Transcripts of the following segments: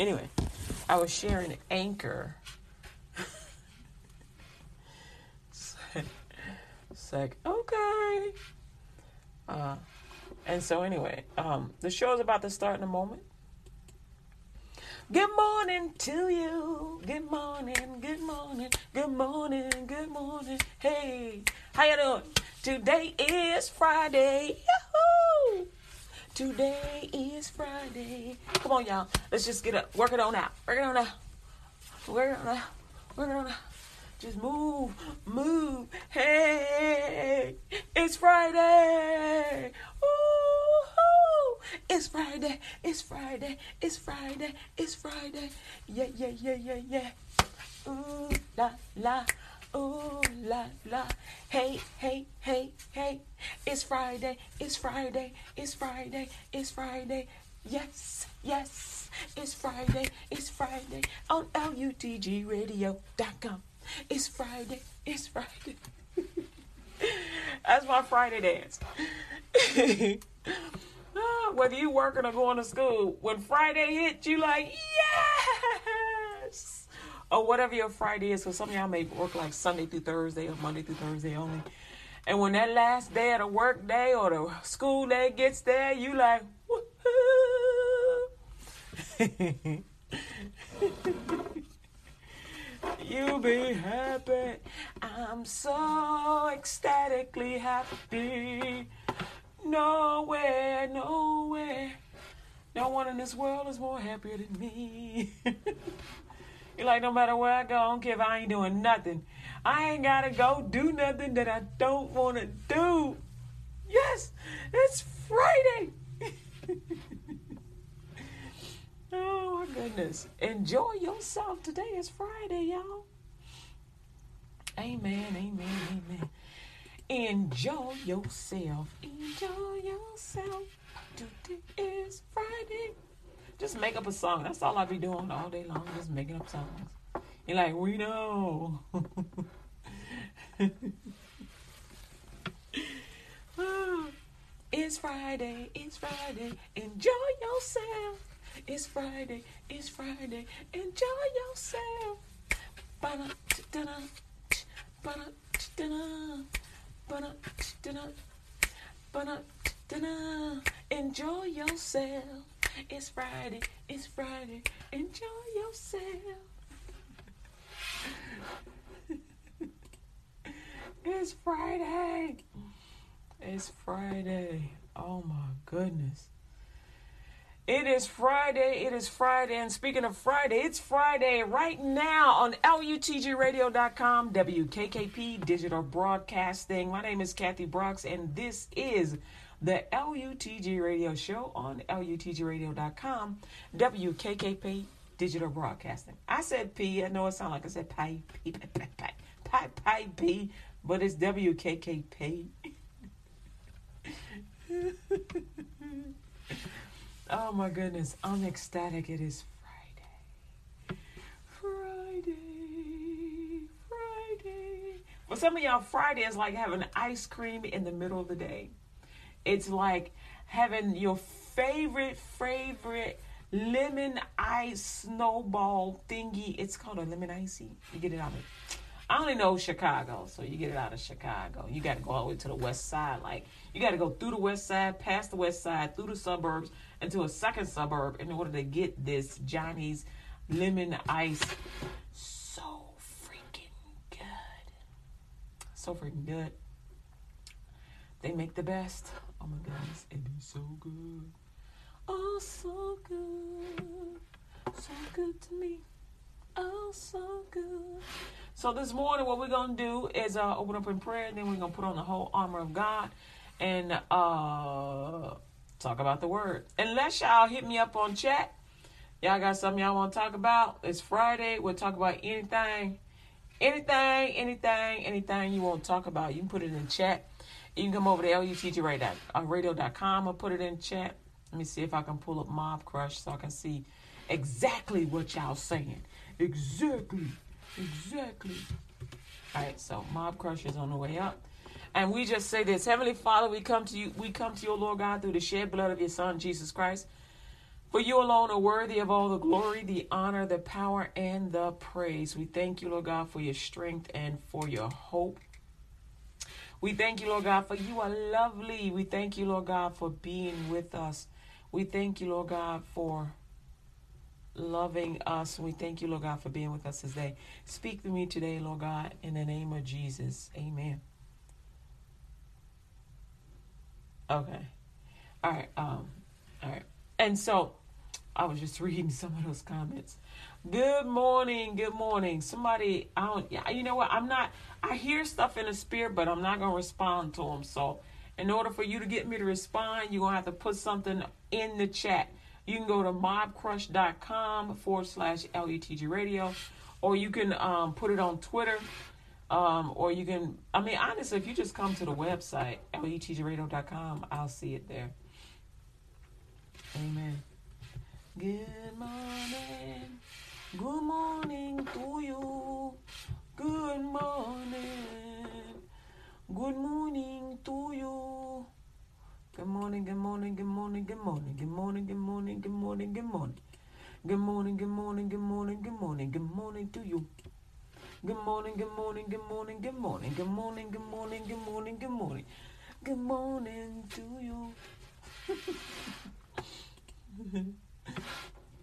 Anyway, I was sharing Anchor. it's like, okay. Uh, and so anyway, um, the show is about to start in a moment. Good morning to you. Good morning, good morning, good morning, good morning. Hey, how you doing? Today is Friday. Yahoo! Today is Friday. Come on, y'all. Let's just get up. Work it on out. Work it on out. Work it on out. Work it on out. Just move, move. Hey, it's Friday. Ooh, it's Friday. It's Friday. It's Friday. It's Friday. Yeah, yeah, yeah, yeah, yeah. Ooh la la. Ooh la la. Hey, hey, hey, hey. It's Friday. It's Friday. It's Friday. It's Friday. Yes, yes. It's Friday. It's Friday on LUTGRadio.com. It's Friday. It's Friday. That's my Friday dance. Ah, Whether you working or going to school, when Friday hits, you like yes, or whatever your Friday is. So some of y'all may work like Sunday through Thursday or Monday through Thursday only. And when that last day of the work day or the school day gets there, you like you be happy. I'm so ecstatically happy. Nowhere, nowhere. No one in this world is more happier than me. Like, no matter where I go, I don't care if I ain't doing nothing. I ain't gotta go do nothing that I don't wanna do. Yes, it's Friday. oh my goodness. Enjoy yourself. Today is Friday, y'all. Amen, amen, amen. Enjoy yourself. Enjoy yourself. Today is Friday. Just make up a song. That's all I be doing all day long. Just making up songs. You're like, we know. it's Friday. It's Friday. Enjoy yourself. It's Friday. It's Friday. Enjoy yourself. Ba-da-da-da. Ba-da-da-da. Ba-da-da-da. Ba-da-da-da. Enjoy yourself. It's Friday. It's Friday. Enjoy yourself. it's Friday. It's Friday. Oh my goodness. It is Friday. It is Friday. And speaking of Friday, it's Friday right now on LUTGRadio.com, WKKP Digital Broadcasting. My name is Kathy Brooks, and this is the LUTG Radio Show on LUTGRadio.com, WKKP Digital Broadcasting. I said P. I know it sounds like I said pi, P, pi, pi, pi, pi, pi, P, but it's WKKP. oh my goodness, I'm ecstatic. It is Friday. Friday. Friday. For some of y'all, Friday is like having ice cream in the middle of the day. It's like having your favorite, favorite lemon ice snowball thingy. It's called a lemon icy. You get it out of I only know Chicago, so you get it out of Chicago. You got to go all the way to the west side. Like, you got to go through the west side, past the west side, through the suburbs, into a second suburb in order to get this Johnny's lemon ice. So freaking good. So freaking good. They make the best. Oh my goodness, it be so good. Oh, so good. So good to me. Oh, so good. So this morning, what we're gonna do is uh, open up in prayer, and then we're gonna put on the whole armor of God and uh, talk about the word. Unless y'all hit me up on chat, y'all got something y'all want to talk about. It's Friday. We'll talk about anything, anything, anything, anything you want to talk about. You can put it in the chat. You can come over to lutgradio.com uh, and put it in chat. Let me see if I can pull up Mob Crush so I can see exactly what y'all saying. Exactly. Exactly. All right, so Mob Crush is on the way up. And we just say this Heavenly Father, we come to you, we come to you, Lord God, through the shed blood of your Son, Jesus Christ, For you alone are worthy of all the glory, the honor, the power, and the praise. We thank you, Lord God, for your strength and for your hope. We thank you, Lord God, for you are lovely. We thank you, Lord God, for being with us. We thank you, Lord God, for loving us. We thank you, Lord God, for being with us today. Speak to me today, Lord God, in the name of Jesus. Amen. Okay. All right. Um, all right. And so I was just reading some of those comments. Good morning, good morning. Somebody, I don't, you know what? I'm not. I hear stuff in the spirit, but I'm not gonna respond to them. So, in order for you to get me to respond, you're gonna have to put something in the chat. You can go to mobcrush.com forward slash LUTG radio, or you can um, put it on Twitter, um, or you can, I mean, honestly, if you just come to the website, LUTGradio.com, I'll see it there. Amen. Good morning. Good morning to you. Good morning. Good morning to you. Good morning, good morning, good morning, good morning, good morning, good morning, good morning, good morning. Good morning, good morning, good morning, good morning, good morning to you. Good morning, good morning, good morning, good morning, good morning, good morning, good morning, good morning. Good morning to you.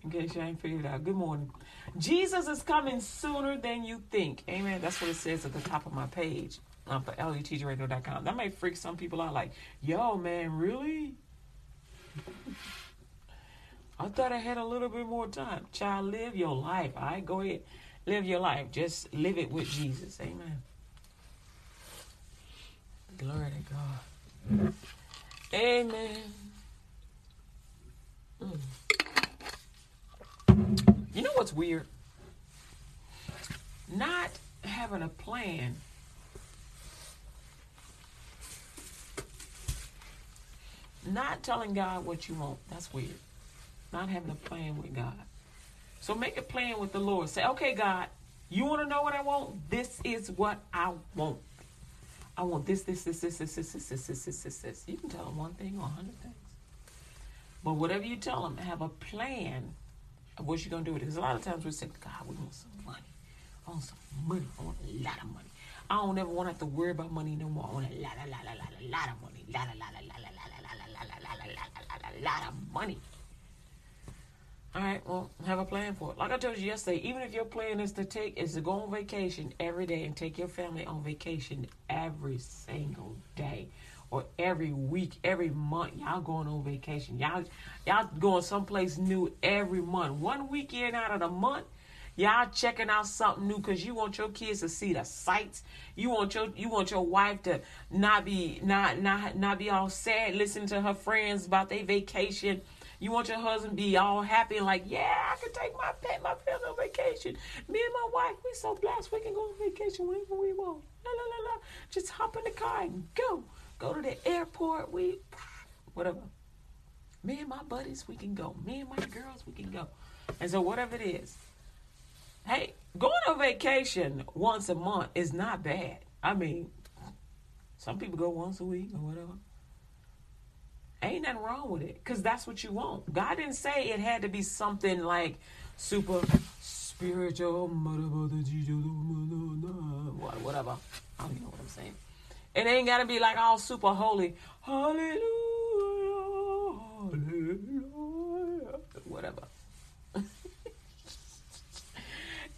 In case you ain't figured out. Good morning. Jesus is coming sooner than you think. Amen. That's what it says at the top of my page um, for LUTGradio.com. That may freak some people out like, yo, man, really? I thought I had a little bit more time. Child, live your life. All right, go ahead. Live your life. Just live it with Jesus. Amen. Glory to God. Amen. Mm. You know what's weird? Not having a plan. Not telling God what you want. That's weird. Not having a plan with God. So make a plan with the Lord. Say, okay, God, you want to know what I want? This is what I want. I want this, this, this, this, this, this, this, this, this, this, this. You can tell them one thing or a hundred things. But whatever you tell them, have a plan what you're going to do with it. Because a lot of times we say, God, we want some money. I want some money. I want a lot of money. I don't ever want to have to worry about money no more. I want a lot, a lot, a lot, a lot of money. Lot, a Lot, a lot, a lot, a lot, a lot, a lot, a lot, a lot, a lot of money. All right, well, have a plan for it. Like I told you yesterday, even if your plan is to take is to go on vacation every day and take your family on vacation every single day or every week, every month, y'all going on vacation. Y'all y'all going someplace new every month. One weekend out of the month, y'all checking out something new because you want your kids to see the sights. You want your you want your wife to not be not not not be all sad listening to her friends about their vacation you want your husband to be all happy and like, yeah, I can take my pet, my family on vacation. Me and my wife, we so blessed we can go on vacation whenever we want. La la la la. Just hop in the car and go. Go to the airport. We whatever. Me and my buddies, we can go. Me and my girls, we can go. And so whatever it is. Hey, going on vacation once a month is not bad. I mean, some people go once a week or whatever. Ain't nothing wrong with it because that's what you want. God didn't say it had to be something like super spiritual, whatever. I don't know what I'm saying. It ain't got to be like all super holy. Hallelujah, hallelujah, whatever. it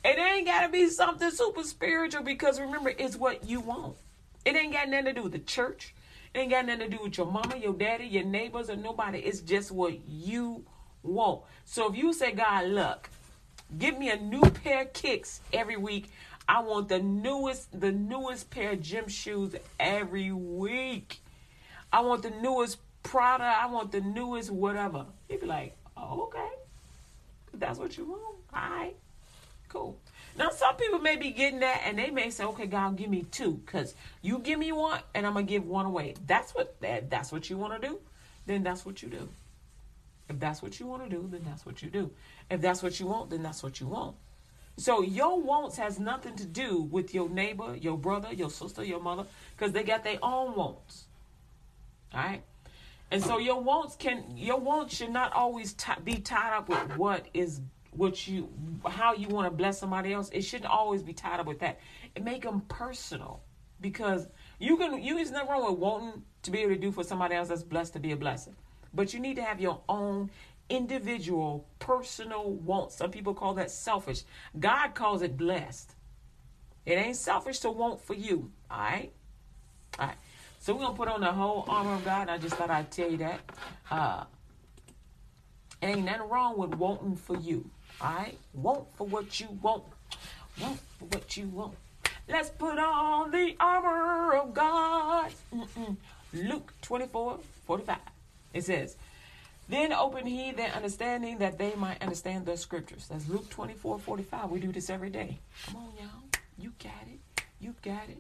ain't got to be something super spiritual because remember, it's what you want. It ain't got nothing to do with the church. It ain't got nothing to do with your mama, your daddy, your neighbors, or nobody. It's just what you want. So if you say, God, look, give me a new pair of kicks every week. I want the newest, the newest pair of gym shoes every week. I want the newest Prada. I want the newest whatever. You'd be like, oh, okay. That's what you want. All right. Cool. Now, some people may be getting that and they may say, okay, God, give me two because you give me one and I'm to give one away. That's what that, that's what you want to do. Then that's what you do. If that's what you want to do, then that's what you do. If that's what you want, then that's what you want. So your wants has nothing to do with your neighbor, your brother, your sister, your mother, because they got their own wants. All right. And so your wants can your wants should not always t- be tied up with what is what you how you want to bless somebody else. It shouldn't always be tied up with that. It make them personal because you can you is nothing wrong with wanting to be able to do for somebody else that's blessed to be a blessing, but you need to have your own individual personal wants. Some people call that selfish. God calls it blessed. It ain't selfish to want for you. All right, all right. So we're gonna put on the whole armor of God. I just thought I'd tell you that. Uh, ain't nothing wrong with wanting for you. All right, want for what you want. Want for what you want. Let's put on the armor of God. Mm-mm. Luke 24, 45. It says, Then open he their understanding that they might understand the scriptures. That's Luke 24, 45. We do this every day. Come on, y'all. You got it. You got it.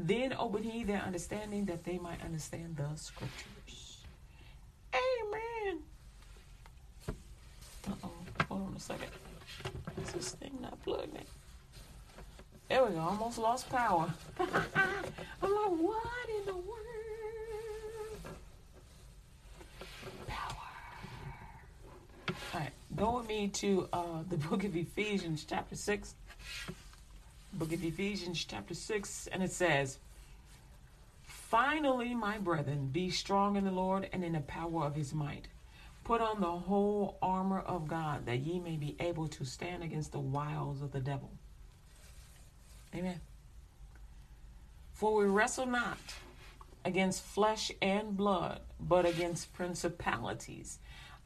Then open he their understanding that they might understand the scriptures. Amen. Uh oh. Hold on a second. Is this thing not plugged in? There we go. Almost lost power. I'm like, what in the world? Go with me to uh, the book of Ephesians, chapter 6. Book of Ephesians, chapter 6. And it says, Finally, my brethren, be strong in the Lord and in the power of his might. Put on the whole armor of God, that ye may be able to stand against the wiles of the devil. Amen. For we wrestle not against flesh and blood, but against principalities,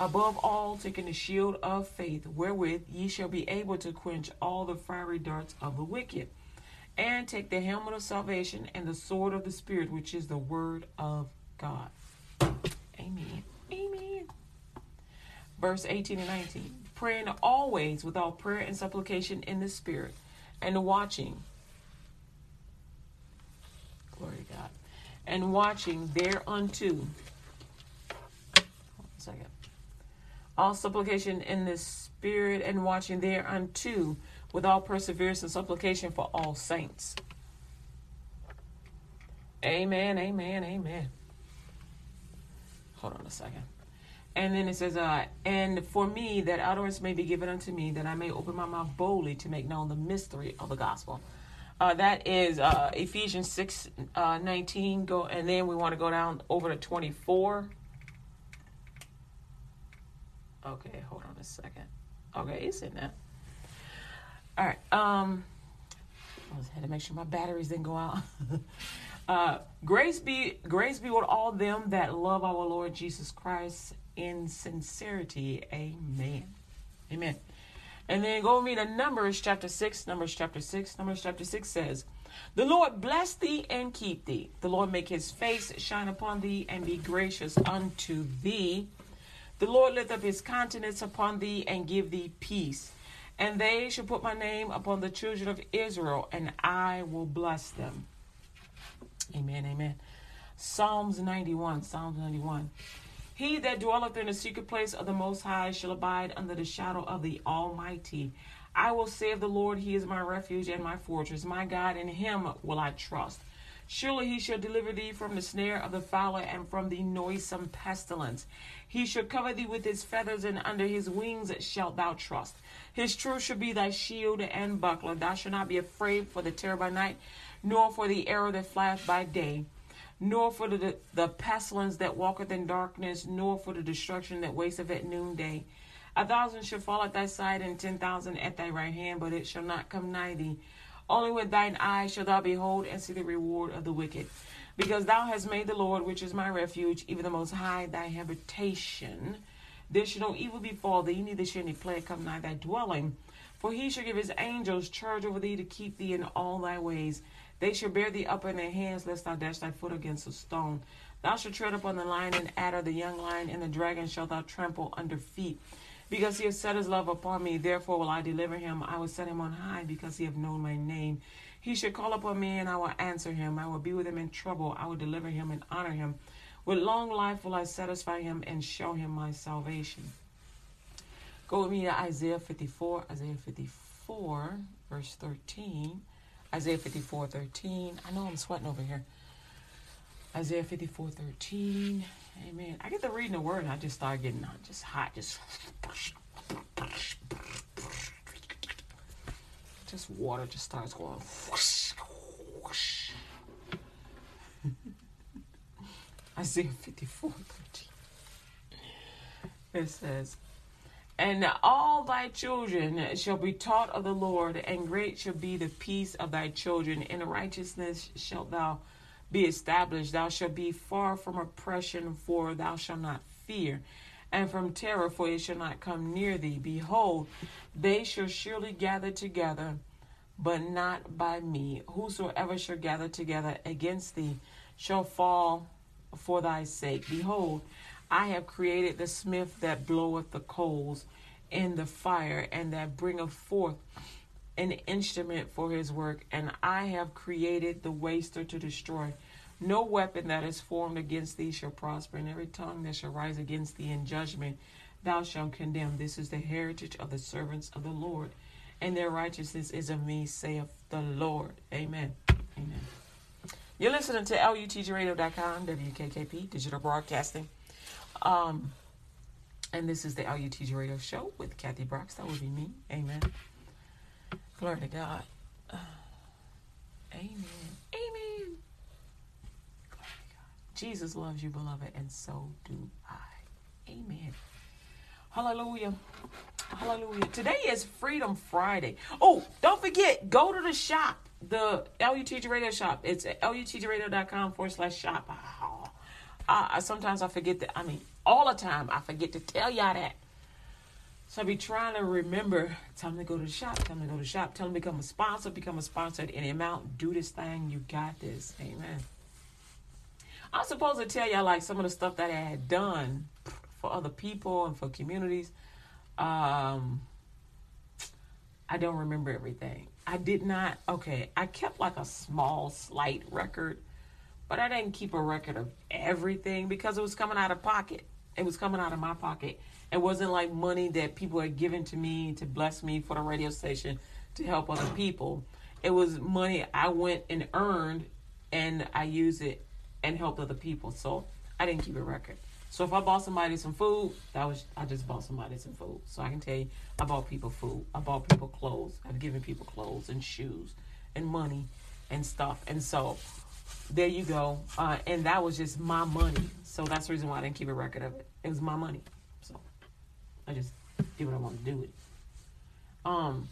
Above all, taking the shield of faith, wherewith ye shall be able to quench all the fiery darts of the wicked. And take the helmet of salvation and the sword of the Spirit, which is the word of God. Amen. Amen. Verse 18 and 19. Praying always with all prayer and supplication in the Spirit, and watching Glory to God. And watching thereunto. Hold on a second. All supplication in the spirit and watching thereunto with all perseverance and supplication for all saints. Amen, amen, amen. Hold on a second. And then it says, uh, and for me that utterance may be given unto me, that I may open my mouth boldly to make known the mystery of the gospel uh, that is uh, Ephesians 6 uh, 19. Go, and then we want to go down over to 24. Okay, hold on a second. Okay, it's in there. All right. Um, I was had to make sure my batteries didn't go out. uh, grace be grace be with all them that love our Lord Jesus Christ in sincerity. Amen. Amen. And then go with me to Numbers chapter 6. Numbers chapter 6. Numbers chapter 6 says, The Lord bless thee and keep thee. The Lord make his face shine upon thee and be gracious unto thee. The Lord lift up his countenance upon thee and give thee peace. And they shall put my name upon the children of Israel, and I will bless them. Amen, amen. Psalms 91. Psalms 91. He that dwelleth in the secret place of the Most High shall abide under the shadow of the Almighty. I will say of the Lord, He is my refuge and my fortress. My God, in Him will I trust. Surely He shall deliver thee from the snare of the fowler and from the noisome pestilence. He shall cover thee with His feathers, and under His wings shalt thou trust. His truth shall be thy shield and buckler. Thou shalt not be afraid for the terror by night, nor for the arrow that flieth by day nor for the, the pestilence that walketh in darkness, nor for the destruction that wasteth at noonday. A thousand shall fall at thy side, and ten thousand at thy right hand, but it shall not come nigh thee. Only with thine eyes shalt thou behold and see the reward of the wicked. Because thou hast made the Lord, which is my refuge, even the Most High, thy habitation. There shall no evil befall thee, neither shall any plague come nigh thy dwelling. For he shall give his angels charge over thee to keep thee in all thy ways. They shall bear thee up in their hands, lest thou dash thy foot against a stone. Thou shalt tread upon the lion and adder, the young lion and the dragon shalt thou trample under feet. Because he has set his love upon me, therefore will I deliver him. I will set him on high because he hath known my name. He shall call upon me, and I will answer him. I will be with him in trouble. I will deliver him and honor him. With long life will I satisfy him and show him my salvation. Go with me to Isaiah 54. Isaiah 54, verse 13. Isaiah 54, 13. I know I'm sweating over here. Isaiah 54, 13. Amen. I get to reading the word and I just start getting uh, just hot. Just just water just starts going whoosh, whoosh. Isaiah 54 13. It says, And all thy children shall be taught of the Lord, and great shall be the peace of thy children. In righteousness shalt thou be established. Thou shalt be far from oppression, for thou shalt not fear, and from terror, for it shall not come near thee. Behold, they shall surely gather together, but not by me. Whosoever shall gather together against thee shall fall for thy sake. Behold, I have created the smith that bloweth the coals in the fire, and that bringeth forth an instrument for his work, and I have created the waster to destroy. No weapon that is formed against thee shall prosper, and every tongue that shall rise against thee in judgment thou shalt condemn. This is the heritage of the servants of the Lord, and their righteousness is of me, saith the Lord. Amen. Amen. You're listening to LUTGRadio.com, WKKP, Digital Broadcasting. Um, and this is the LUTG Radio Show with Kathy Brooks. That would be me. Amen. Glory to God. Uh, amen. Amen. Glory to God. Jesus loves you, beloved, and so do I. Amen. Hallelujah. Hallelujah. Today is Freedom Friday. Oh, don't forget, go to the shop, the LUTG Radio shop. It's at lutgradio.com forward slash shop. Oh, I, sometimes I forget that. I mean, all the time, I forget to tell y'all that. So I be trying to remember. Time to go to the shop. Time to go to the shop. Tell them to become a sponsor. Become a sponsor at any amount. Do this thing. You got this. Amen. I'm supposed to tell y'all like some of the stuff that I had done for other people and for communities. Um, I don't remember everything. I did not. Okay, I kept like a small, slight record, but I didn't keep a record of everything because it was coming out of pocket. It was coming out of my pocket it wasn't like money that people had given to me to bless me for the radio station to help other people. It was money I went and earned and I used it and helped other people. So I didn't keep a record. So if I bought somebody some food, that was I just bought somebody some food. So I can tell you, I bought people food. I bought people clothes. I've given people clothes and shoes and money and stuff. And so there you go. Uh, and that was just my money. So that's the reason why I didn't keep a record of it. It was my money. I just do what I want to do with. it. Um,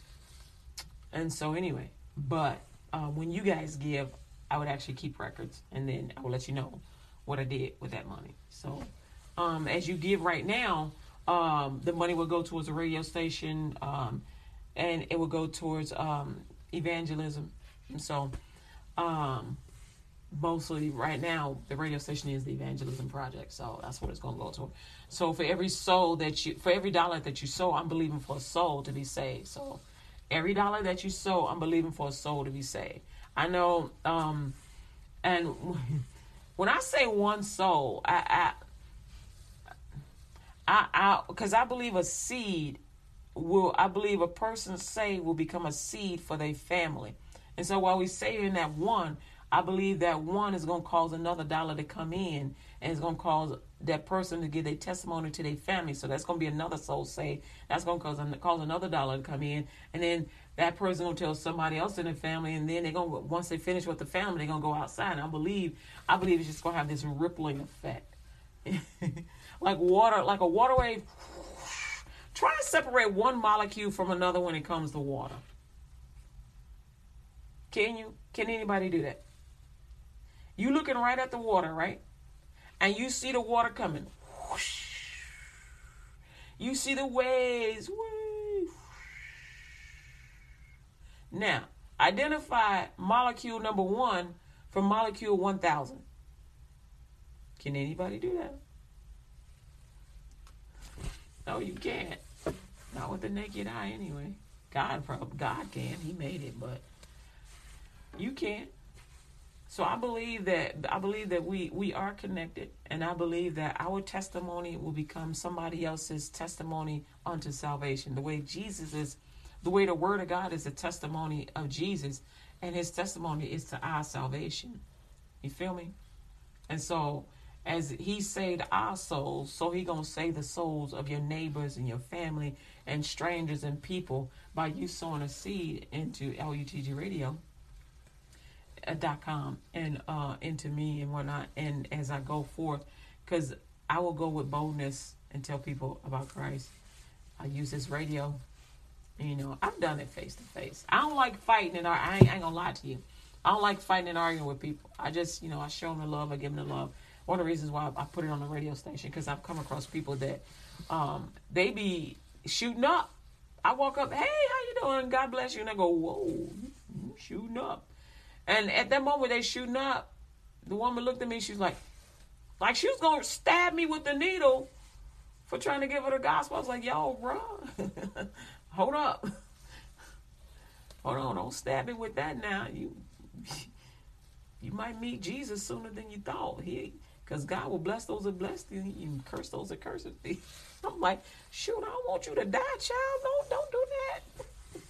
and so anyway, but uh, when you guys give, I would actually keep records, and then I will let you know what I did with that money. So, um, as you give right now, um, the money will go towards a radio station, um, and it will go towards um, evangelism. And so, um, mostly right now the radio station is the evangelism project so that's what it's going to go to so for every soul that you for every dollar that you sow i'm believing for a soul to be saved. So every dollar that you sow i'm believing for a soul to be saved. I know um and when i say one soul i i i because I, I believe a seed will i believe a person saved will become a seed for their family. And so while we say in that one I believe that one is going to cause another dollar to come in and it's going to cause that person to give their testimony to their family. So that's going to be another soul saved. That's going to cause, cause another dollar to come in. And then that person to tell somebody else in the family. And then they're going to, once they finish with the family, they're going to go outside. And I believe, I believe it's just going to have this rippling effect. like water, like a water wave. Try to separate one molecule from another when it comes to water. Can you? Can anybody do that? You looking right at the water, right? And you see the water coming. Whoosh. You see the waves. Whoosh. Now, identify molecule number one from molecule 1000. Can anybody do that? No, you can't. Not with the naked eye, anyway. God, God can. He made it, but you can't. So I believe that I believe that we we are connected, and I believe that our testimony will become somebody else's testimony unto salvation. The way Jesus is, the way the Word of God is a testimony of Jesus, and His testimony is to our salvation. You feel me? And so, as He saved our souls, so He gonna save the souls of your neighbors and your family and strangers and people by you sowing a seed into LUTG Radio dot com and uh, into me and whatnot. And as I go forth, because I will go with boldness and tell people about Christ. I use this radio. You know, I've done it face to face. I don't like fighting and I ain't, I ain't gonna lie to you. I don't like fighting and arguing with people. I just, you know, I show them the love. I give them the love. One of the reasons why I put it on the radio station because I've come across people that um, they be shooting up. I walk up, hey, how you doing? God bless you, and I go, whoa, shooting up. And at that moment they shooting up, the woman looked at me. She's like, like she was gonna stab me with the needle for trying to give her the gospel. I was like, yo, bro, hold up, hold on, don't stab me with that now. You, you might meet Jesus sooner than you thought. He, because God will bless those that bless thee, and curse those that curse thee. I'm like, shoot, I don't want you to die, child. Don't, don't do that.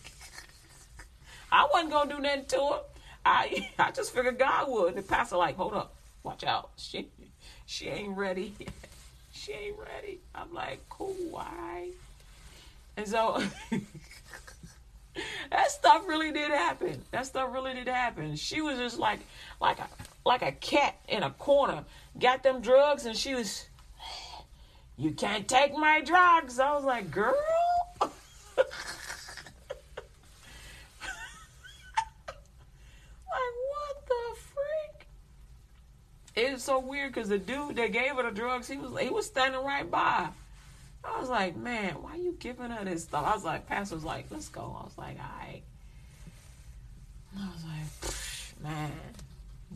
I wasn't gonna do nothing to her. I I just figured God would. And the pastor like, hold up, watch out. She she ain't ready. she ain't ready. I'm like, cool, why? And so that stuff really did happen. That stuff really did happen. She was just like like a like a cat in a corner. Got them drugs and she was you can't take my drugs. I was like, girl. So weird because the dude that gave her the drugs, he was he was standing right by. I was like, man, why you giving her this stuff? I was like, pastor was like, let's go. I was like, all right. I was like, man.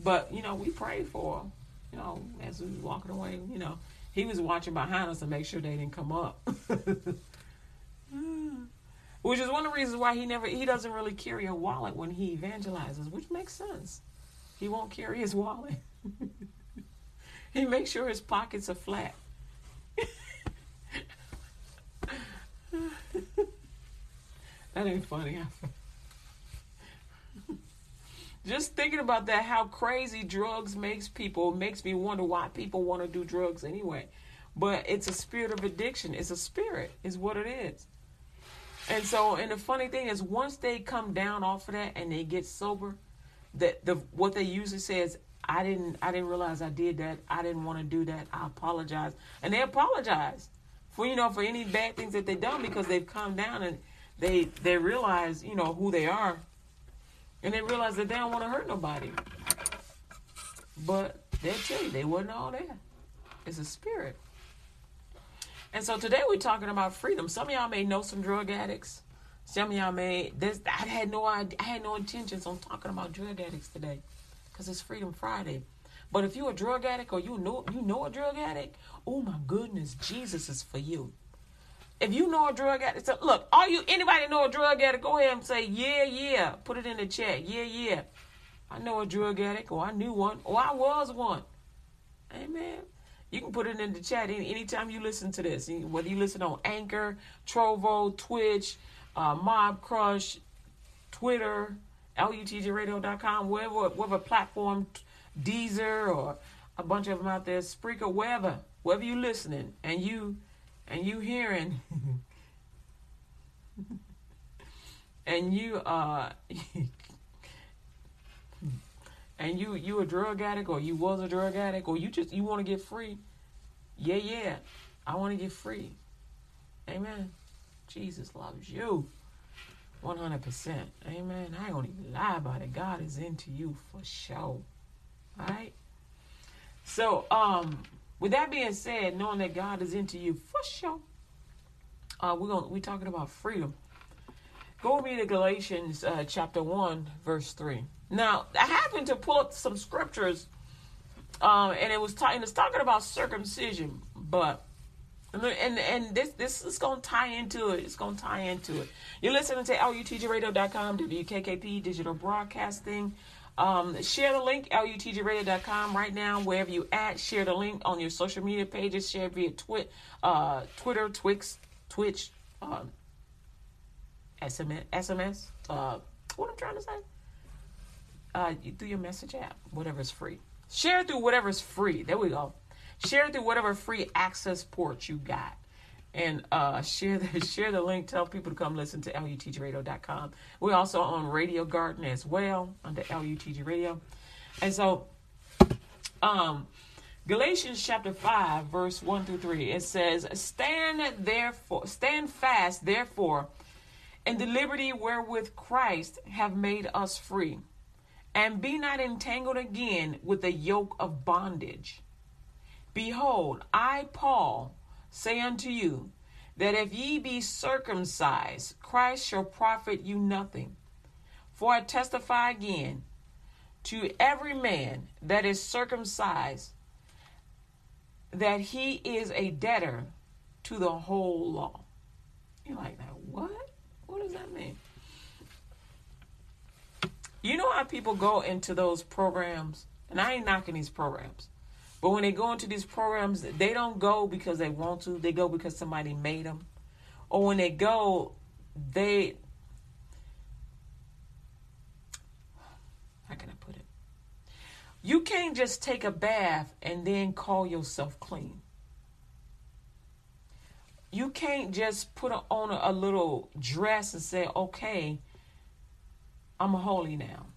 But, you know, we prayed for him. You know, as we walking away, you know, he was watching behind us to make sure they didn't come up. which is one of the reasons why he never he doesn't really carry a wallet when he evangelizes, which makes sense. He won't carry his wallet. he makes sure his pockets are flat. that ain't funny. Just thinking about that, how crazy drugs makes people makes me wonder why people want to do drugs anyway. But it's a spirit of addiction. It's a spirit, is what it is. And so, and the funny thing is, once they come down off of that and they get sober, that the what they usually say is, I didn't I didn't realize I did that. I didn't want to do that. I apologize. And they apologize for you know for any bad things that they've done because they've come down and they they realize, you know, who they are. And they realize that they don't want to hurt nobody. But they'll tell you they wasn't all there. It's a spirit. And so today we're talking about freedom. Some of y'all may know some drug addicts. Some of y'all may this I had no I had no intentions on talking about drug addicts today because it's Freedom Friday. But if you're a drug addict or you know you know a drug addict, oh my goodness, Jesus is for you. If you know a drug addict, so look, all you anybody know a drug addict, go ahead and say, yeah, yeah. Put it in the chat. Yeah, yeah. I know a drug addict, or I knew one, or I was one. Amen. You can put it in the chat any, anytime you listen to this. Whether you listen on Anchor, Trovo, Twitch, uh, Mob Crush, Twitter, lutgradio.com, wherever, whatever platform, Deezer or a bunch of them out there, Spreaker, wherever, wherever you listening and you and you hearing. And you uh and you you a drug addict or you was a drug addict or you just you want to get free. Yeah yeah. I want to get free. Amen. Jesus loves you 100%. Amen. I gonna even lie about it. God is into you for sure. All right? So, um, with that being said, knowing that God is into you for sure, uh, we're gonna we're talking about freedom. Go with me to Galatians uh, chapter one, verse three. Now, I happened to pull up some scriptures um, and it was talking. It's talking about circumcision, but and and this this is gonna tie into it. It's gonna tie into it. You're listening to LUTGRadio.com, WKKP Digital Broadcasting. Um, share the link, LUTGRadio.com right now, wherever you at. Share the link on your social media pages. Share via twi- uh, Twitter, Twix, Twitch, um, SMS, SMS. Uh, what I'm trying to say? Uh, you, through your message app, whatever's free. Share through whatever's free. There we go. Share through whatever free access port you got. And uh, share the share the link. Tell people to come listen to LUTGRadio.com. We're also on Radio Garden as well under LUTG Radio. And so, um, Galatians chapter 5, verse 1 through 3, it says, Stand therefore, stand fast, therefore, in the liberty wherewith Christ have made us free, and be not entangled again with the yoke of bondage. Behold, I, Paul, say unto you, that if ye be circumcised, Christ shall profit you nothing. For I testify again to every man that is circumcised that he is a debtor to the whole law. You're like, now what? What does that mean? You know how people go into those programs, and I ain't knocking these programs. But when they go into these programs, they don't go because they want to. They go because somebody made them. Or when they go, they how can I put it? You can't just take a bath and then call yourself clean. You can't just put on a, little dress and say, "Okay, I'm holy now."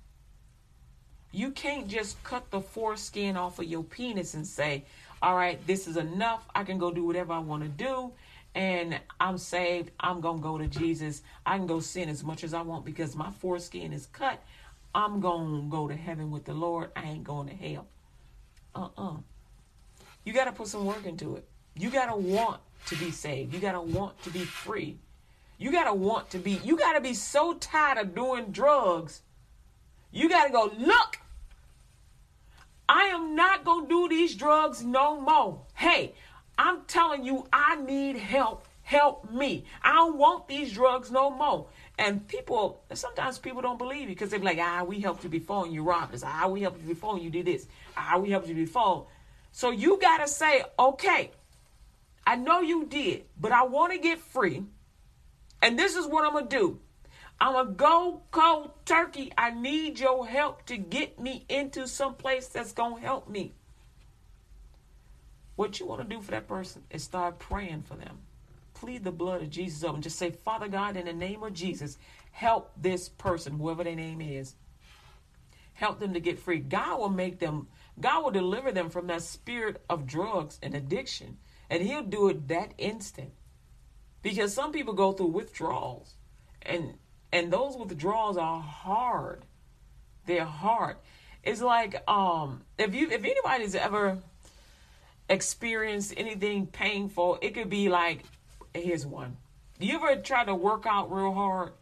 You can't just cut the foreskin off of your penis and say, all right, this is enough. I can go do whatever I want to do. And I'm saved. I'm going to go to Jesus. I can go sin as much as I want because my foreskin is cut. I'm going to go to heaven with the Lord. I ain't going to hell. Uh uh-uh. uh You got to put some work into it. You got to want to be saved. You got to want to be free. You got to want to be, you got to be so tired of doing drugs. You got to go, look, I am not going to do these drugs no more. Hey, I'm telling you, I need help. Help me. I don't want these drugs no more. And people, sometimes people don't believe you because they're like, ah, we helped you before and you robbed us. Ah, we helped you before and you did this. Ah, we helped you before. So you got to say, okay, I know you did, but I want to get free. And this is what I'm going to do. I'm a go cold turkey. I need your help to get me into some place that's going to help me. What you want to do for that person is start praying for them. Plead the blood of Jesus over and just say, Father God, in the name of Jesus, help this person, whoever their name is. Help them to get free. God will make them, God will deliver them from that spirit of drugs and addiction. And He'll do it that instant. Because some people go through withdrawals. And and those withdrawals are hard. They're hard. It's like um if you if anybody's ever experienced anything painful, it could be like here's one. You ever try to work out real hard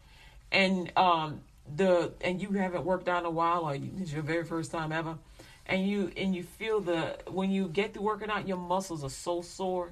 and um the and you haven't worked out in a while or it's your very first time ever and you and you feel the when you get to working out your muscles are so sore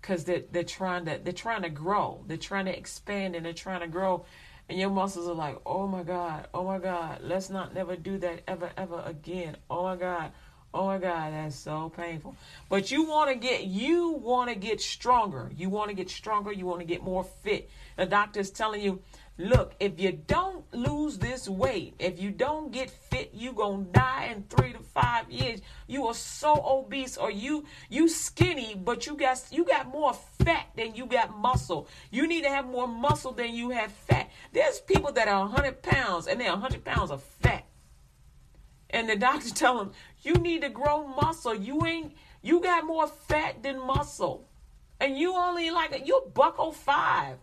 because they're, they're trying to they're trying to grow they're trying to expand and they're trying to grow and your muscles are like, oh my God, oh my God, let's not never do that ever, ever again. Oh my God, oh my God, that's so painful. But you want to get, you want to get stronger. You want to get stronger. You want to get more fit. The doctor's telling you, Look, if you don't lose this weight, if you don't get fit, you gonna die in three to five years. You are so obese, or you you skinny, but you got you got more fat than you got muscle. You need to have more muscle than you have fat. There's people that are hundred pounds and they're hundred pounds of fat, and the doctor tell them you need to grow muscle. You ain't you got more fat than muscle, and you only like you're buckle oh five.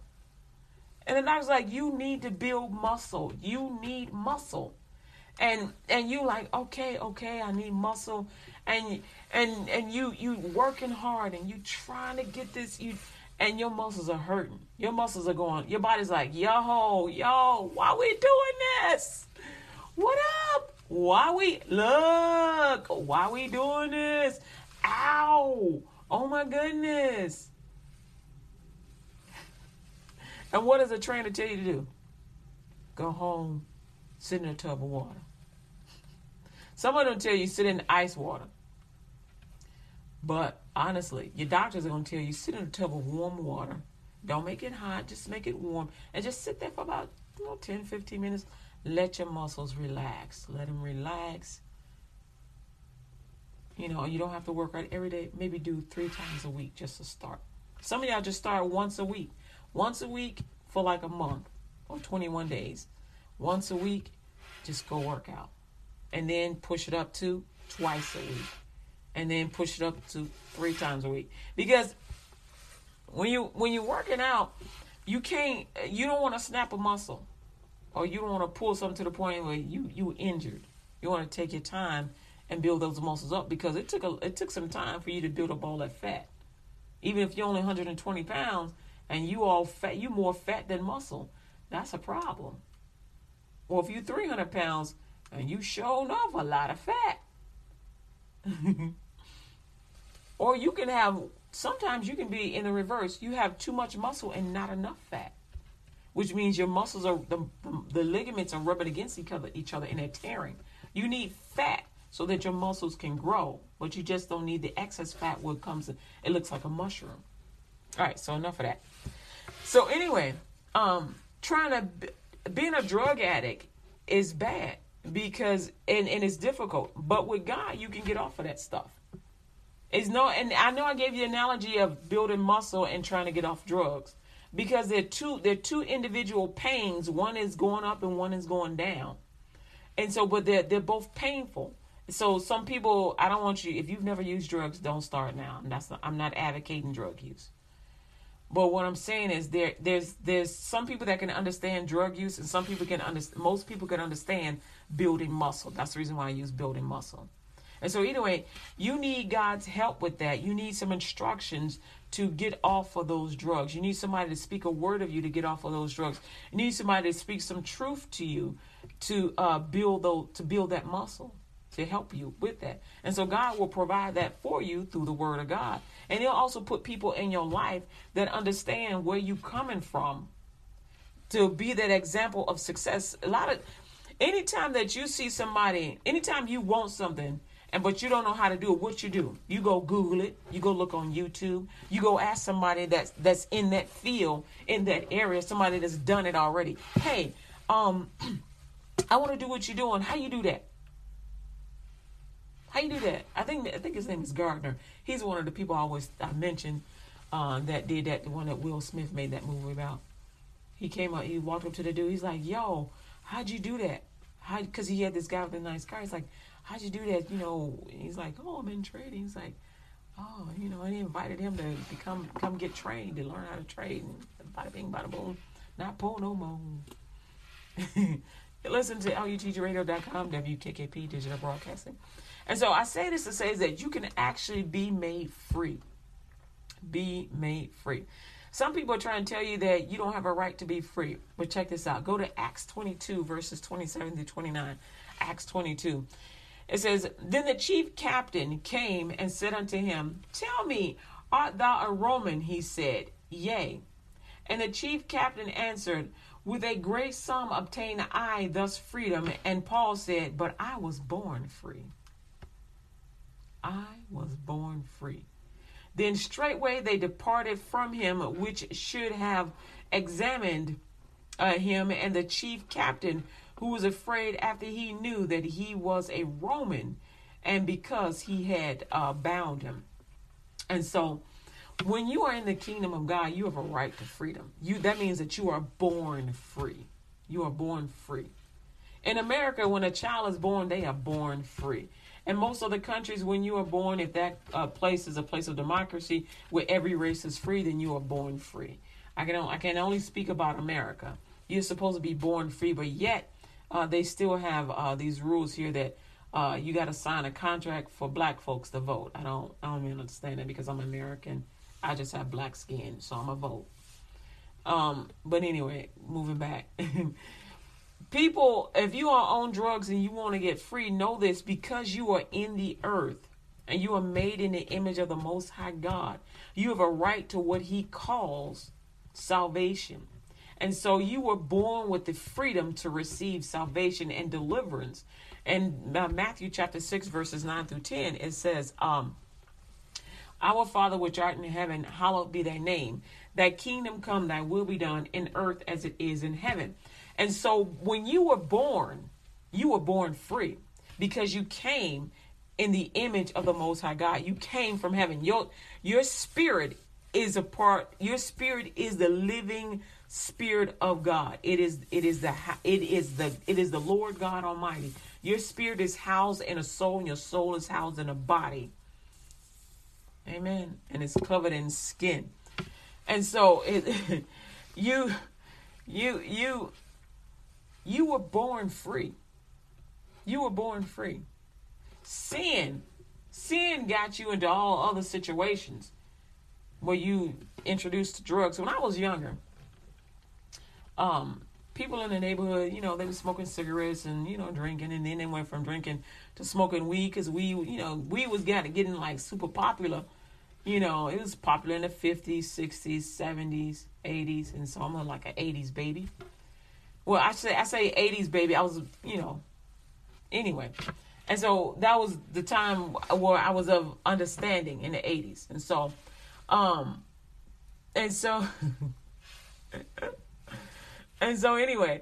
And the doctor's like, you need to build muscle. You need muscle. And and you like, okay, okay, I need muscle. And and and you you working hard and you trying to get this you and your muscles are hurting. Your muscles are going, your body's like, yo, yo, why we doing this? What up? why we look? Why we doing this? Ow! Oh my goodness! And what does a trainer tell you to do? Go home, sit in a tub of water. Some of them tell you sit in ice water. But honestly, your doctors are going to tell you sit in a tub of warm water. Don't make it hot, just make it warm. And just sit there for about you know, 10, 15 minutes. Let your muscles relax. Let them relax. You know, you don't have to work out every day. Maybe do three times a week just to start. Some of y'all just start once a week. Once a week for like a month or 21 days. Once a week, just go work out. And then push it up to twice a week. And then push it up to three times a week. Because when you when you're working out, you can't you don't want to snap a muscle. Or you don't want to pull something to the point where you you injured. You want to take your time and build those muscles up because it took a it took some time for you to build up all that fat. Even if you're only 120 pounds and you all fat, you more fat than muscle. That's a problem. Or if you're 300 pounds and you showing off a lot of fat. or you can have sometimes you can be in the reverse. You have too much muscle and not enough fat, which means your muscles are the, the, ligaments are rubbing against each other, each other, and they're tearing. You need fat so that your muscles can grow, but you just don't need the excess fat. What comes, it looks like a mushroom. All right, so enough of that. So anyway, um, trying to being a drug addict is bad because and and it's difficult. But with God, you can get off of that stuff. It's no, and I know I gave you the analogy of building muscle and trying to get off drugs because they're two they're two individual pains. One is going up and one is going down, and so but they're they're both painful. So some people, I don't want you. If you've never used drugs, don't start now. That's not, I'm not advocating drug use. But what I'm saying is there there's there's some people that can understand drug use and some people can understand most people can understand building muscle. That's the reason why I use building muscle. And so either way, you need God's help with that. You need some instructions to get off of those drugs. You need somebody to speak a word of you to get off of those drugs. You need somebody to speak some truth to you to uh, build those, to build that muscle to help you with that. And so God will provide that for you through the word of God. And he'll also put people in your life that understand where you're coming from to be that example of success. A lot of anytime that you see somebody, anytime you want something and but you don't know how to do it, what you do? You go Google it, you go look on YouTube, you go ask somebody that's that's in that field, in that area, somebody that's done it already. Hey, um I want to do what you're doing. How you do that? How you do that? I think I think his name is Gardner. He's one of the people I always I mentioned uh, that did that. The one that Will Smith made that movie about. He came up. He walked up to the dude. He's like, "Yo, how'd you do that? How?" Because he had this guy with a nice car. He's like, "How'd you do that?" You know. He's like, "Oh, I'm in trading." He's like, "Oh, you know." And he invited him to become come get trained to learn how to trade. And bada bing, bada boom. Not pull no more. Listen to LUTGRadio.com, WKKP Digital Broadcasting. And so I say this to say that you can actually be made free. Be made free. Some people are trying to tell you that you don't have a right to be free. But check this out. Go to Acts 22, verses 27 to 29. Acts 22. It says, Then the chief captain came and said unto him, Tell me, art thou a Roman? He said, Yea. And the chief captain answered, With a great sum obtain I thus freedom. And Paul said, But I was born free. I was born free. Then straightway they departed from him, which should have examined uh, him, and the chief captain, who was afraid after he knew that he was a Roman, and because he had uh, bound him. And so, when you are in the kingdom of God, you have a right to freedom. You that means that you are born free. You are born free. In America, when a child is born, they are born free. And most other countries, when you are born, if that uh, place is a place of democracy where every race is free, then you are born free. I can I can only speak about America. You're supposed to be born free, but yet uh, they still have uh, these rules here that uh, you got to sign a contract for black folks to vote. I don't I don't even understand that because I'm American. I just have black skin, so I'm a vote. Um, but anyway, moving back. People, if you are on drugs and you want to get free, know this because you are in the earth and you are made in the image of the Most High God, you have a right to what He calls salvation. And so you were born with the freedom to receive salvation and deliverance. And uh, Matthew chapter 6, verses 9 through 10, it says, um, Our Father which art in heaven, hallowed be thy name. Thy kingdom come, thy will be done in earth as it is in heaven. And so when you were born, you were born free because you came in the image of the most high God. You came from heaven. Your your spirit is a part your spirit is the living spirit of God. It is it is the it is the it is the Lord God Almighty. Your spirit is housed in a soul and your soul is housed in a body. Amen. And it's covered in skin. And so it you you you you were born free. You were born free. Sin, sin got you into all other situations where you introduced drugs. When I was younger, um, people in the neighborhood, you know, they were smoking cigarettes and you know drinking, and then they went from drinking to smoking weed because we, you know, weed was getting getting like super popular. You know, it was popular in the fifties, sixties, seventies, eighties, and so I'm like an eighties baby. Well, I say I say 80s baby. I was, you know, anyway. And so that was the time where I was of understanding in the 80s. And so um and so and so anyway,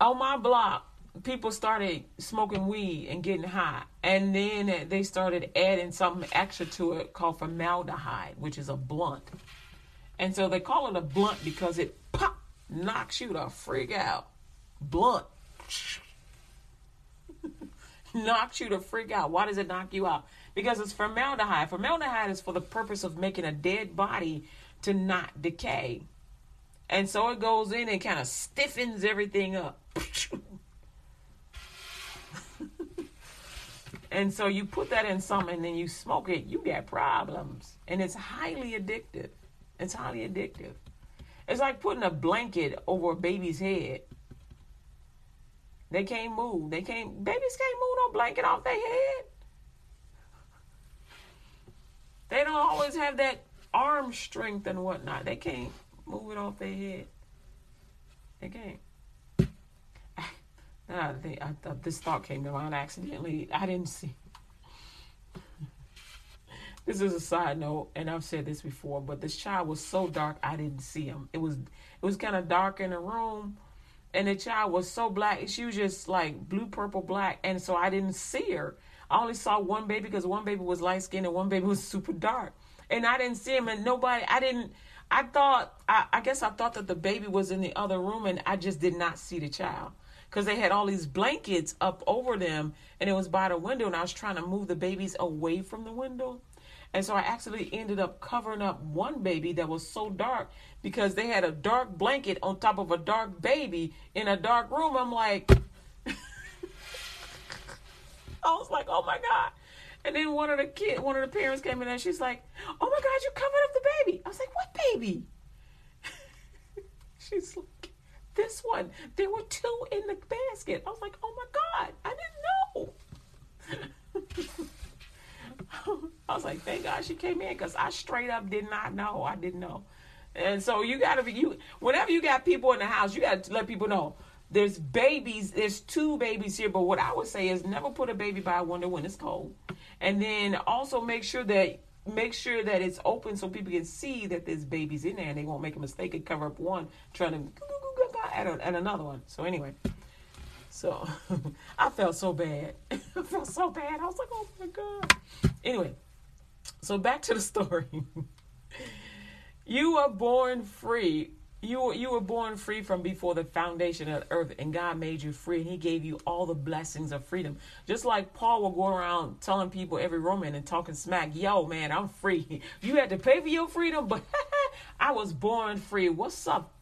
on my block, people started smoking weed and getting high. And then they started adding something extra to it called formaldehyde, which is a blunt. And so they call it a blunt because it knocks you to freak out. Blunt. knocks you to freak out. Why does it knock you out? Because it's formaldehyde. Formaldehyde is for the purpose of making a dead body to not decay. And so it goes in and kind of stiffens everything up. and so you put that in something and then you smoke it, you get problems. And it's highly addictive. It's highly addictive. It's like putting a blanket over a baby's head. They can't move. They can't. Babies can't move no blanket off their head. They don't always have that arm strength and whatnot. They can't move it off their head. They can't. I, think, I thought this thought came to mind accidentally. I didn't see. This is a side note, and I've said this before, but this child was so dark I didn't see him. It was it was kind of dark in the room, and the child was so black. She was just like blue, purple, black, and so I didn't see her. I only saw one baby because one baby was light skinned and one baby was super dark, and I didn't see him. And nobody, I didn't. I thought, I, I guess I thought that the baby was in the other room, and I just did not see the child because they had all these blankets up over them, and it was by the window, and I was trying to move the babies away from the window and so I actually ended up covering up one baby that was so dark because they had a dark blanket on top of a dark baby in a dark room. I'm like, I was like, oh my God. And then one of the kid, one of the parents came in and she's like, oh my God, you covered up the baby. I was like, what baby? she's like, this one. There were two in the basket. I was like, oh my God, I didn't know. I was like, thank God she came in because I straight up did not know. I didn't know. And so you gotta be you whenever you got people in the house, you gotta let people know there's babies, there's two babies here, but what I would say is never put a baby by a window when it's cold. And then also make sure that make sure that it's open so people can see that there's babies in there and they won't make a mistake and cover up one trying to add, add another one. So anyway. So I felt so bad. I felt so bad. I was like, oh my God. Anyway, so back to the story. you were born free. You were, you were born free from before the foundation of the earth, and God made you free, and He gave you all the blessings of freedom. Just like Paul will go around telling people every Roman and talking smack, yo, man, I'm free. You had to pay for your freedom, but I was born free. What's up?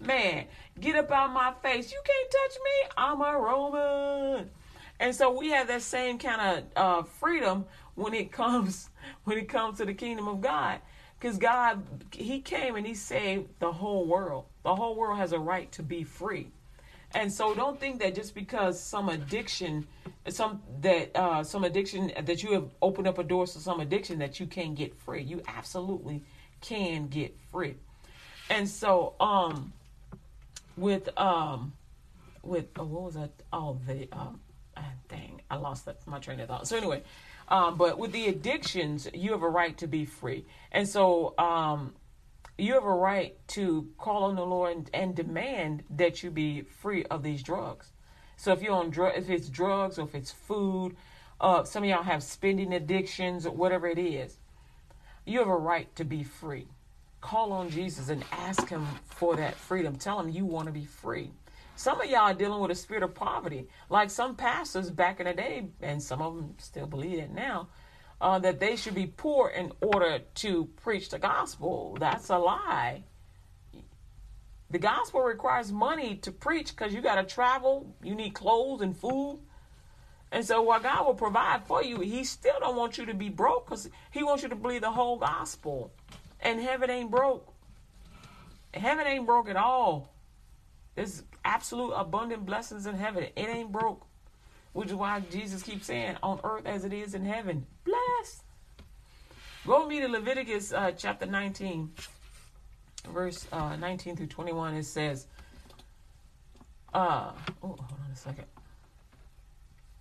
Man, get up out my face. You can't touch me. I'm a Roman. And so we have that same kind of uh, freedom when it comes when it comes to the kingdom of God. Because God, He came and He saved the whole world. The whole world has a right to be free. And so don't think that just because some addiction, some that uh, some addiction that you have opened up a door to some addiction that you can't get free. You absolutely can get free. And so um with um with oh, what was that? Oh the um ah, dang, I lost that, my train of thought. So anyway, um, but with the addictions, you have a right to be free. And so um you have a right to call on the Lord and, and demand that you be free of these drugs. So if you're on drug, if it's drugs or if it's food, uh, some of y'all have spending addictions or whatever it is, you have a right to be free. Call on Jesus and ask Him for that freedom. Tell Him you want to be free. Some of y'all are dealing with a spirit of poverty, like some pastors back in the day, and some of them still believe it now uh, that they should be poor in order to preach the gospel. That's a lie. The gospel requires money to preach because you got to travel, you need clothes and food. And so while God will provide for you, he still don't want you to be broke because he wants you to believe the whole gospel. And heaven ain't broke. Heaven ain't broke at all. There's absolute abundant blessings in heaven. It ain't broke. Which is why Jesus keeps saying, on earth as it is in heaven. Bless. Go with me to Leviticus uh, chapter 19, verse uh, 19 through 21. It says, uh, oh, hold on a second.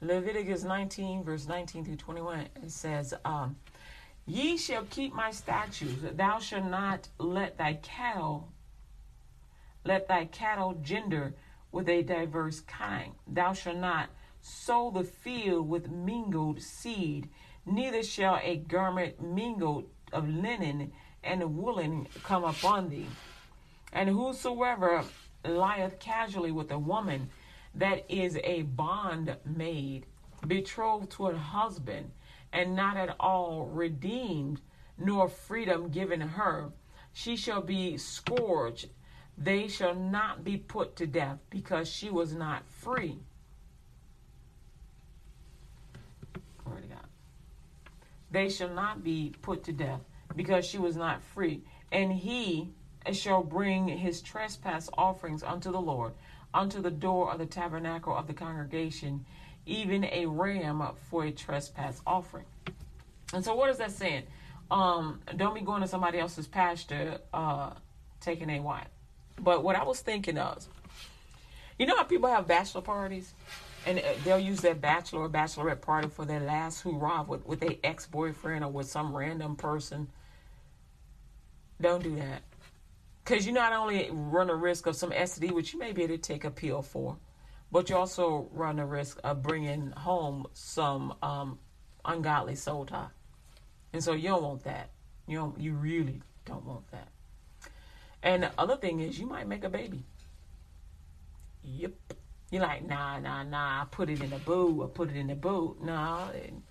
Leviticus 19, verse 19 through 21. It says, um, Ye shall keep my statutes. Thou shalt not let thy cattle, let thy cattle gender with a diverse kind. Thou shalt not sow the field with mingled seed, neither shall a garment mingled of linen and woolen come upon thee. And whosoever lieth casually with a woman that is a bond maid, betrothed to a husband, and not at all redeemed, nor freedom given her, she shall be scourged. They shall not be put to death, because she was not free. they shall not be put to death, because she was not free. And he shall bring his trespass offerings unto the Lord, unto the door of the tabernacle of the congregation, even a ram for a trespass offering. And so, what is that saying? Um, don't be going to somebody else's pasture, uh, taking a wife. But what I was thinking of, you know how people have bachelor parties? and uh, they'll use their bachelor or bachelorette party for their last hurrah with, with their ex boyfriend or with some random person. Don't do that. Because you not only run a risk of some STD, which you may be able to take a pill for, but you also run a risk of bringing home some um, ungodly soul tie. And so you don't want that. You don't, you really don't want that. And the other thing is, you might make a baby. Yep. You're like, nah, nah, nah. I put it in a boo. I put it in the boot. Nah, and,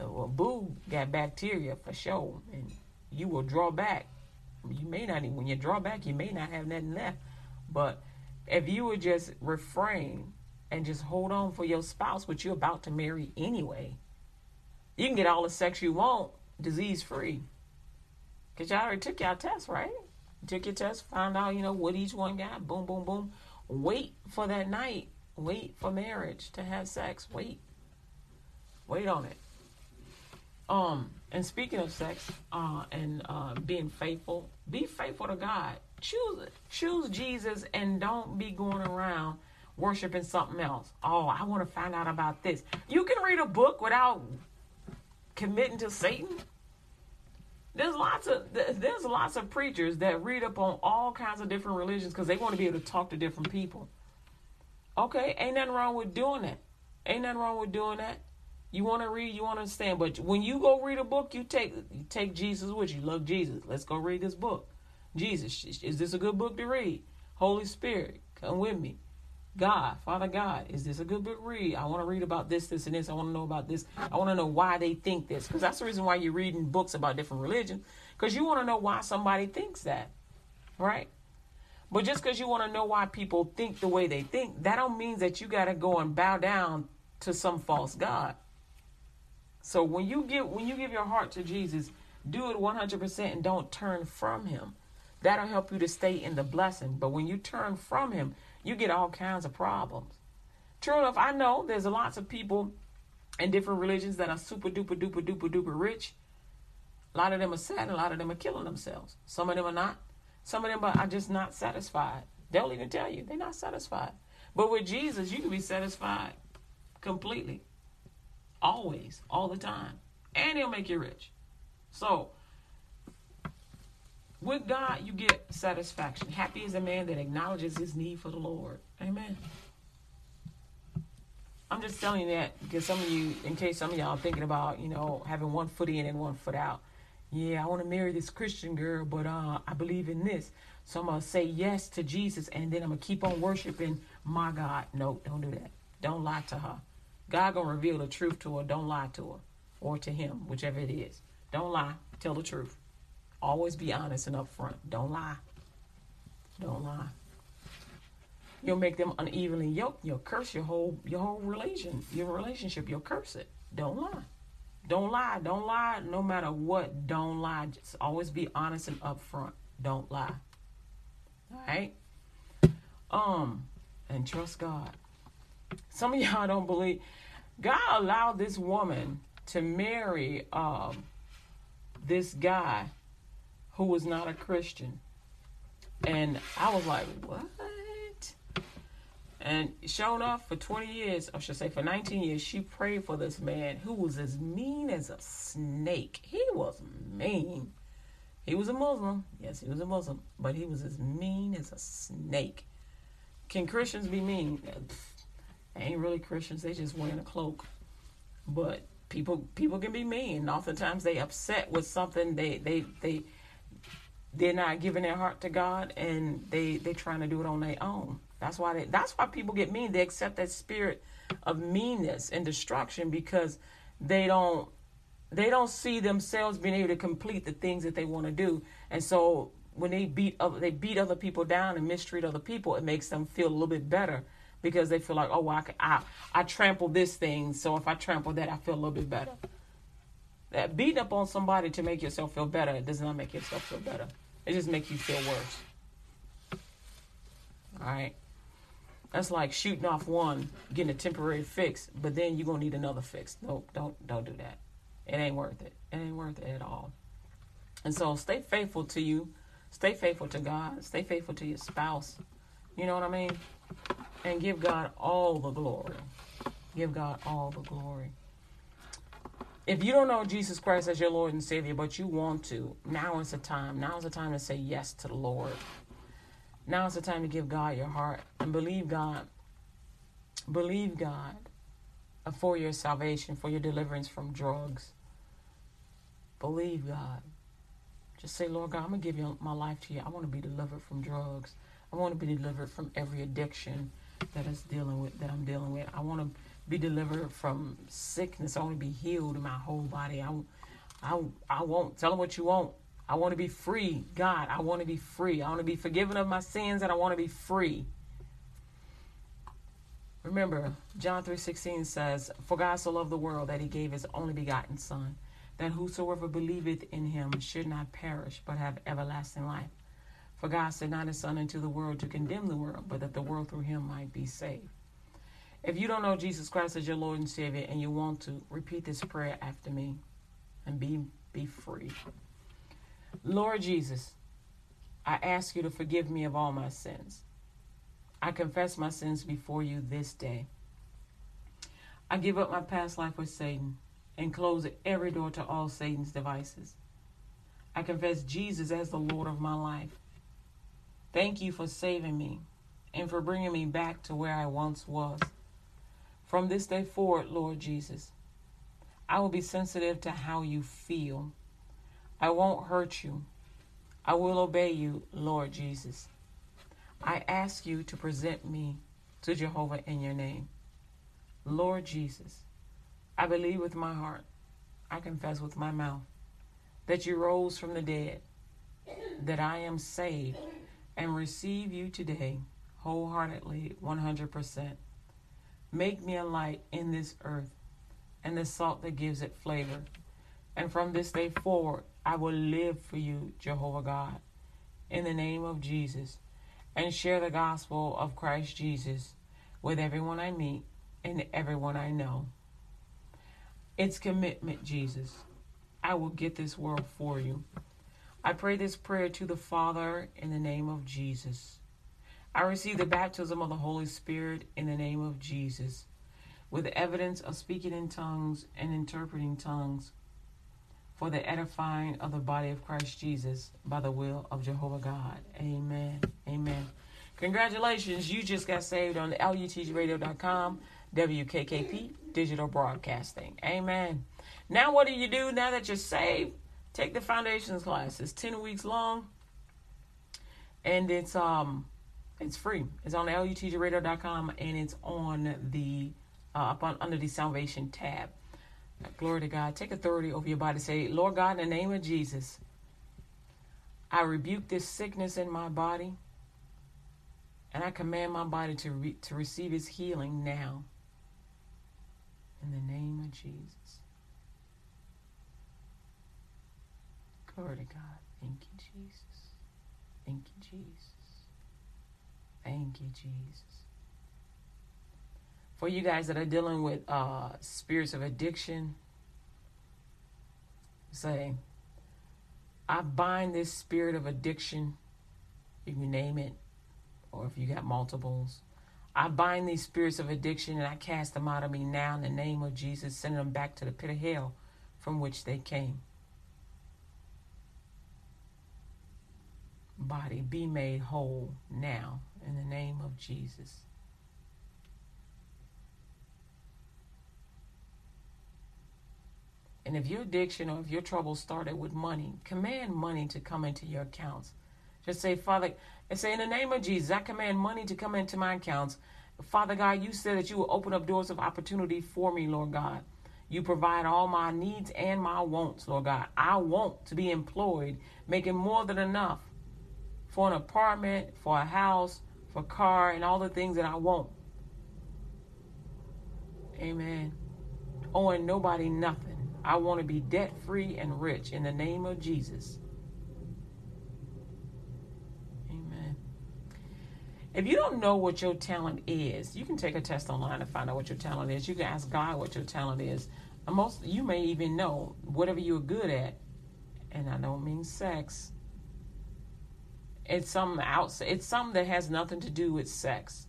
uh, well, boo got bacteria for sure, and you will draw back. You may not even when you draw back, you may not have nothing left. But if you would just refrain and just hold on for your spouse, which you're about to marry anyway, you can get all the sex you want, disease free. Cause y'all already took y'all test, right? Took your test, found out, you know, what each one got. Boom, boom, boom. Wait for that night. Wait for marriage to have sex. Wait. Wait on it. Um, and speaking of sex, uh, and uh, being faithful, be faithful to God. Choose choose Jesus and don't be going around worshiping something else. Oh, I want to find out about this. You can read a book without committing to Satan. There's lots of there's lots of preachers that read up on all kinds of different religions because they want to be able to talk to different people. Okay, ain't nothing wrong with doing that. Ain't nothing wrong with doing that. You want to read, you want to understand, but when you go read a book, you take you take Jesus with you. Love Jesus. Let's go read this book. Jesus, is this a good book to read? Holy Spirit, come with me. God, Father God, is this a good book read? I want to read about this, this, and this. I want to know about this. I want to know why they think this. Because that's the reason why you're reading books about different religions. Because you want to know why somebody thinks that. Right? But just because you want to know why people think the way they think, that don't mean that you got to go and bow down to some false God. So when you give when you give your heart to Jesus, do it 100% and don't turn from him. That'll help you to stay in the blessing. But when you turn from him, you get all kinds of problems. True enough, I know there's a lots of people in different religions that are super duper duper duper duper rich. A lot of them are sad, and a lot of them are killing themselves. Some of them are not. Some of them are just not satisfied. They'll even tell you they're not satisfied. But with Jesus, you can be satisfied completely, always, all the time, and He'll make you rich. So, with God, you get satisfaction. Happy is a man that acknowledges his need for the Lord. Amen. I'm just telling you that because some of you, in case some of y'all thinking about, you know, having one foot in and one foot out. Yeah, I want to marry this Christian girl, but uh, I believe in this. So I'm going to say yes to Jesus and then I'm going to keep on worshiping my God. No, don't do that. Don't lie to her. God going to reveal the truth to her. Don't lie to her or to him, whichever it is. Don't lie. Tell the truth. Always be honest and upfront. Don't lie. Don't lie. You'll make them unevenly yoked. You'll curse your whole your whole relation, your relationship. You'll curse it. Don't lie. Don't lie. Don't lie. No matter what, don't lie. Just always be honest and upfront. Don't lie. All right. Um, and trust God. Some of y'all don't believe God allowed this woman to marry um this guy who was not a Christian. And I was like, what? And shown enough, for 20 years, I should say for 19 years, she prayed for this man who was as mean as a snake. He was mean. He was a Muslim. Yes, he was a Muslim. But he was as mean as a snake. Can Christians be mean? They ain't really Christians. They just wearing a cloak. But people people can be mean. Oftentimes they upset with something. They they they they're not giving their heart to God and they they're trying to do it on their own. That's why they, that's why people get mean. They accept that spirit of meanness and destruction because they don't they don't see themselves being able to complete the things that they want to do. And so when they beat other, they beat other people down and mistreat other people, it makes them feel a little bit better because they feel like, oh, well, I, I I trample this thing, so if I trample that, I feel a little bit better. That beating up on somebody to make yourself feel better does not make yourself feel better. It just makes you feel worse. All right. That's like shooting off one, getting a temporary fix, but then you're gonna need another fix. No, don't don't do that. It ain't worth it. It ain't worth it at all. And so stay faithful to you. Stay faithful to God. Stay faithful to your spouse. You know what I mean? And give God all the glory. Give God all the glory. If you don't know Jesus Christ as your Lord and Savior, but you want to, now is the time. Now is the time to say yes to the Lord. Now is the time to give God your heart and believe God. Believe God for your salvation, for your deliverance from drugs. Believe God. Just say, Lord God, I'm going to give you my life to you. I want to be delivered from drugs. I want to be delivered from every addiction that is dealing with that I'm dealing with. I want to be delivered from sickness. I want to be healed in my whole body. I, I, I won't tell them what you want. I want to be free. God, I want to be free. I want to be forgiven of my sins and I want to be free. Remember, John 3:16 says, "For God so loved the world that he gave his only begotten son, that whosoever believeth in him should not perish but have everlasting life. For God sent not his son into the world to condemn the world, but that the world through him might be saved." If you don't know Jesus Christ as your Lord and Savior and you want to, repeat this prayer after me and be be free. Lord Jesus, I ask you to forgive me of all my sins. I confess my sins before you this day. I give up my past life with Satan and close every door to all Satan's devices. I confess Jesus as the Lord of my life. Thank you for saving me and for bringing me back to where I once was. From this day forward, Lord Jesus, I will be sensitive to how you feel. I won't hurt you. I will obey you, Lord Jesus. I ask you to present me to Jehovah in your name. Lord Jesus, I believe with my heart, I confess with my mouth that you rose from the dead, that I am saved, and receive you today wholeheartedly, 100%. Make me a light in this earth and the salt that gives it flavor. And from this day forward, I will live for you, Jehovah God, in the name of Jesus. and share the gospel of Christ Jesus with everyone I meet and everyone I know. It's commitment, Jesus. I will get this world for you. I pray this prayer to the Father in the name of Jesus. I receive the baptism of the Holy Spirit in the name of Jesus, with evidence of speaking in tongues and interpreting tongues for the edifying of the body of Christ Jesus by the will of Jehovah God. Amen. Amen. Congratulations, you just got saved on LUTGRadio.com, WKKP digital broadcasting. Amen. Now, what do you do now that you're saved? Take the foundations class. It's 10 weeks long and it's um it's free. It's on lutgradio.com and it's on the uh, up on under the salvation tab. Glory to God. Take authority over your body. Say, Lord God, in the name of Jesus, I rebuke this sickness in my body, and I command my body to re- to receive its healing now. In the name of Jesus. Glory to God. Thank you, Jesus. Thank you, Jesus. Thank you, Jesus. For you guys that are dealing with uh, spirits of addiction, say, I bind this spirit of addiction. If you name it, or if you got multiples. I bind these spirits of addiction and I cast them out of me now in the name of Jesus, sending them back to the pit of hell from which they came. Body, be made whole now in the name of Jesus. And if your addiction or if your trouble started with money, command money to come into your accounts. Just say, Father, and say, in the name of Jesus, I command money to come into my accounts. Father God, you said that you will open up doors of opportunity for me, Lord God. You provide all my needs and my wants, Lord God. I want to be employed, making more than enough for an apartment, for a house, for a car, and all the things that I want. Amen. Owing nobody nothing. I want to be debt free and rich in the name of Jesus. Amen. If you don't know what your talent is, you can take a test online to find out what your talent is. You can ask God what your talent is. Most you may even know whatever you're good at, and I don't mean sex. It's some outside. It's something that has nothing to do with sex.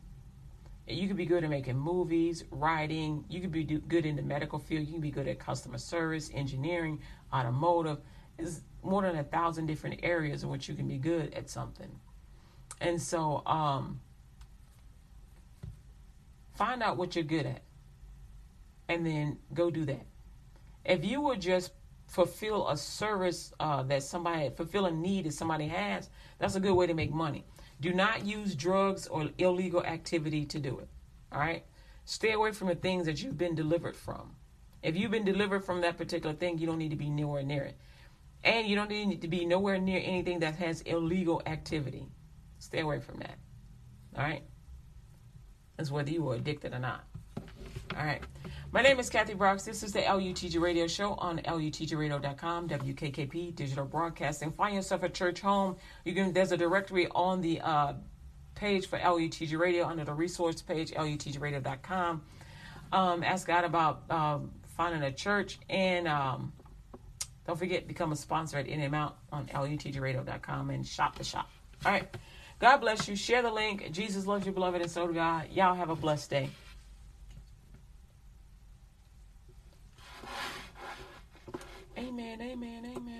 You could be good at making movies, writing. You could be do, good in the medical field. You can be good at customer service, engineering, automotive. There's more than a thousand different areas in which you can be good at something. And so, um, find out what you're good at, and then go do that. If you would just fulfill a service uh, that somebody fulfill a need that somebody has, that's a good way to make money. Do not use drugs or illegal activity to do it. All right? Stay away from the things that you've been delivered from. If you've been delivered from that particular thing, you don't need to be nowhere near it. And you don't need to be nowhere near anything that has illegal activity. Stay away from that. All right? That's whether you are addicted or not. All right. My name is Kathy Brooks. This is the LUTG Radio Show on LUTGRadio.com, WKKP Digital Broadcasting. Find yourself a church home. You can. There's a directory on the uh, page for LUTG Radio under the resource page, LUTGRadio.com. Um, ask God about um, finding a church and um, don't forget become a sponsor at any amount on LUTGRadio.com and shop the shop. All right. God bless you. Share the link. Jesus loves you, beloved, and so do God. Y'all have a blessed day. Amen, amen, amen.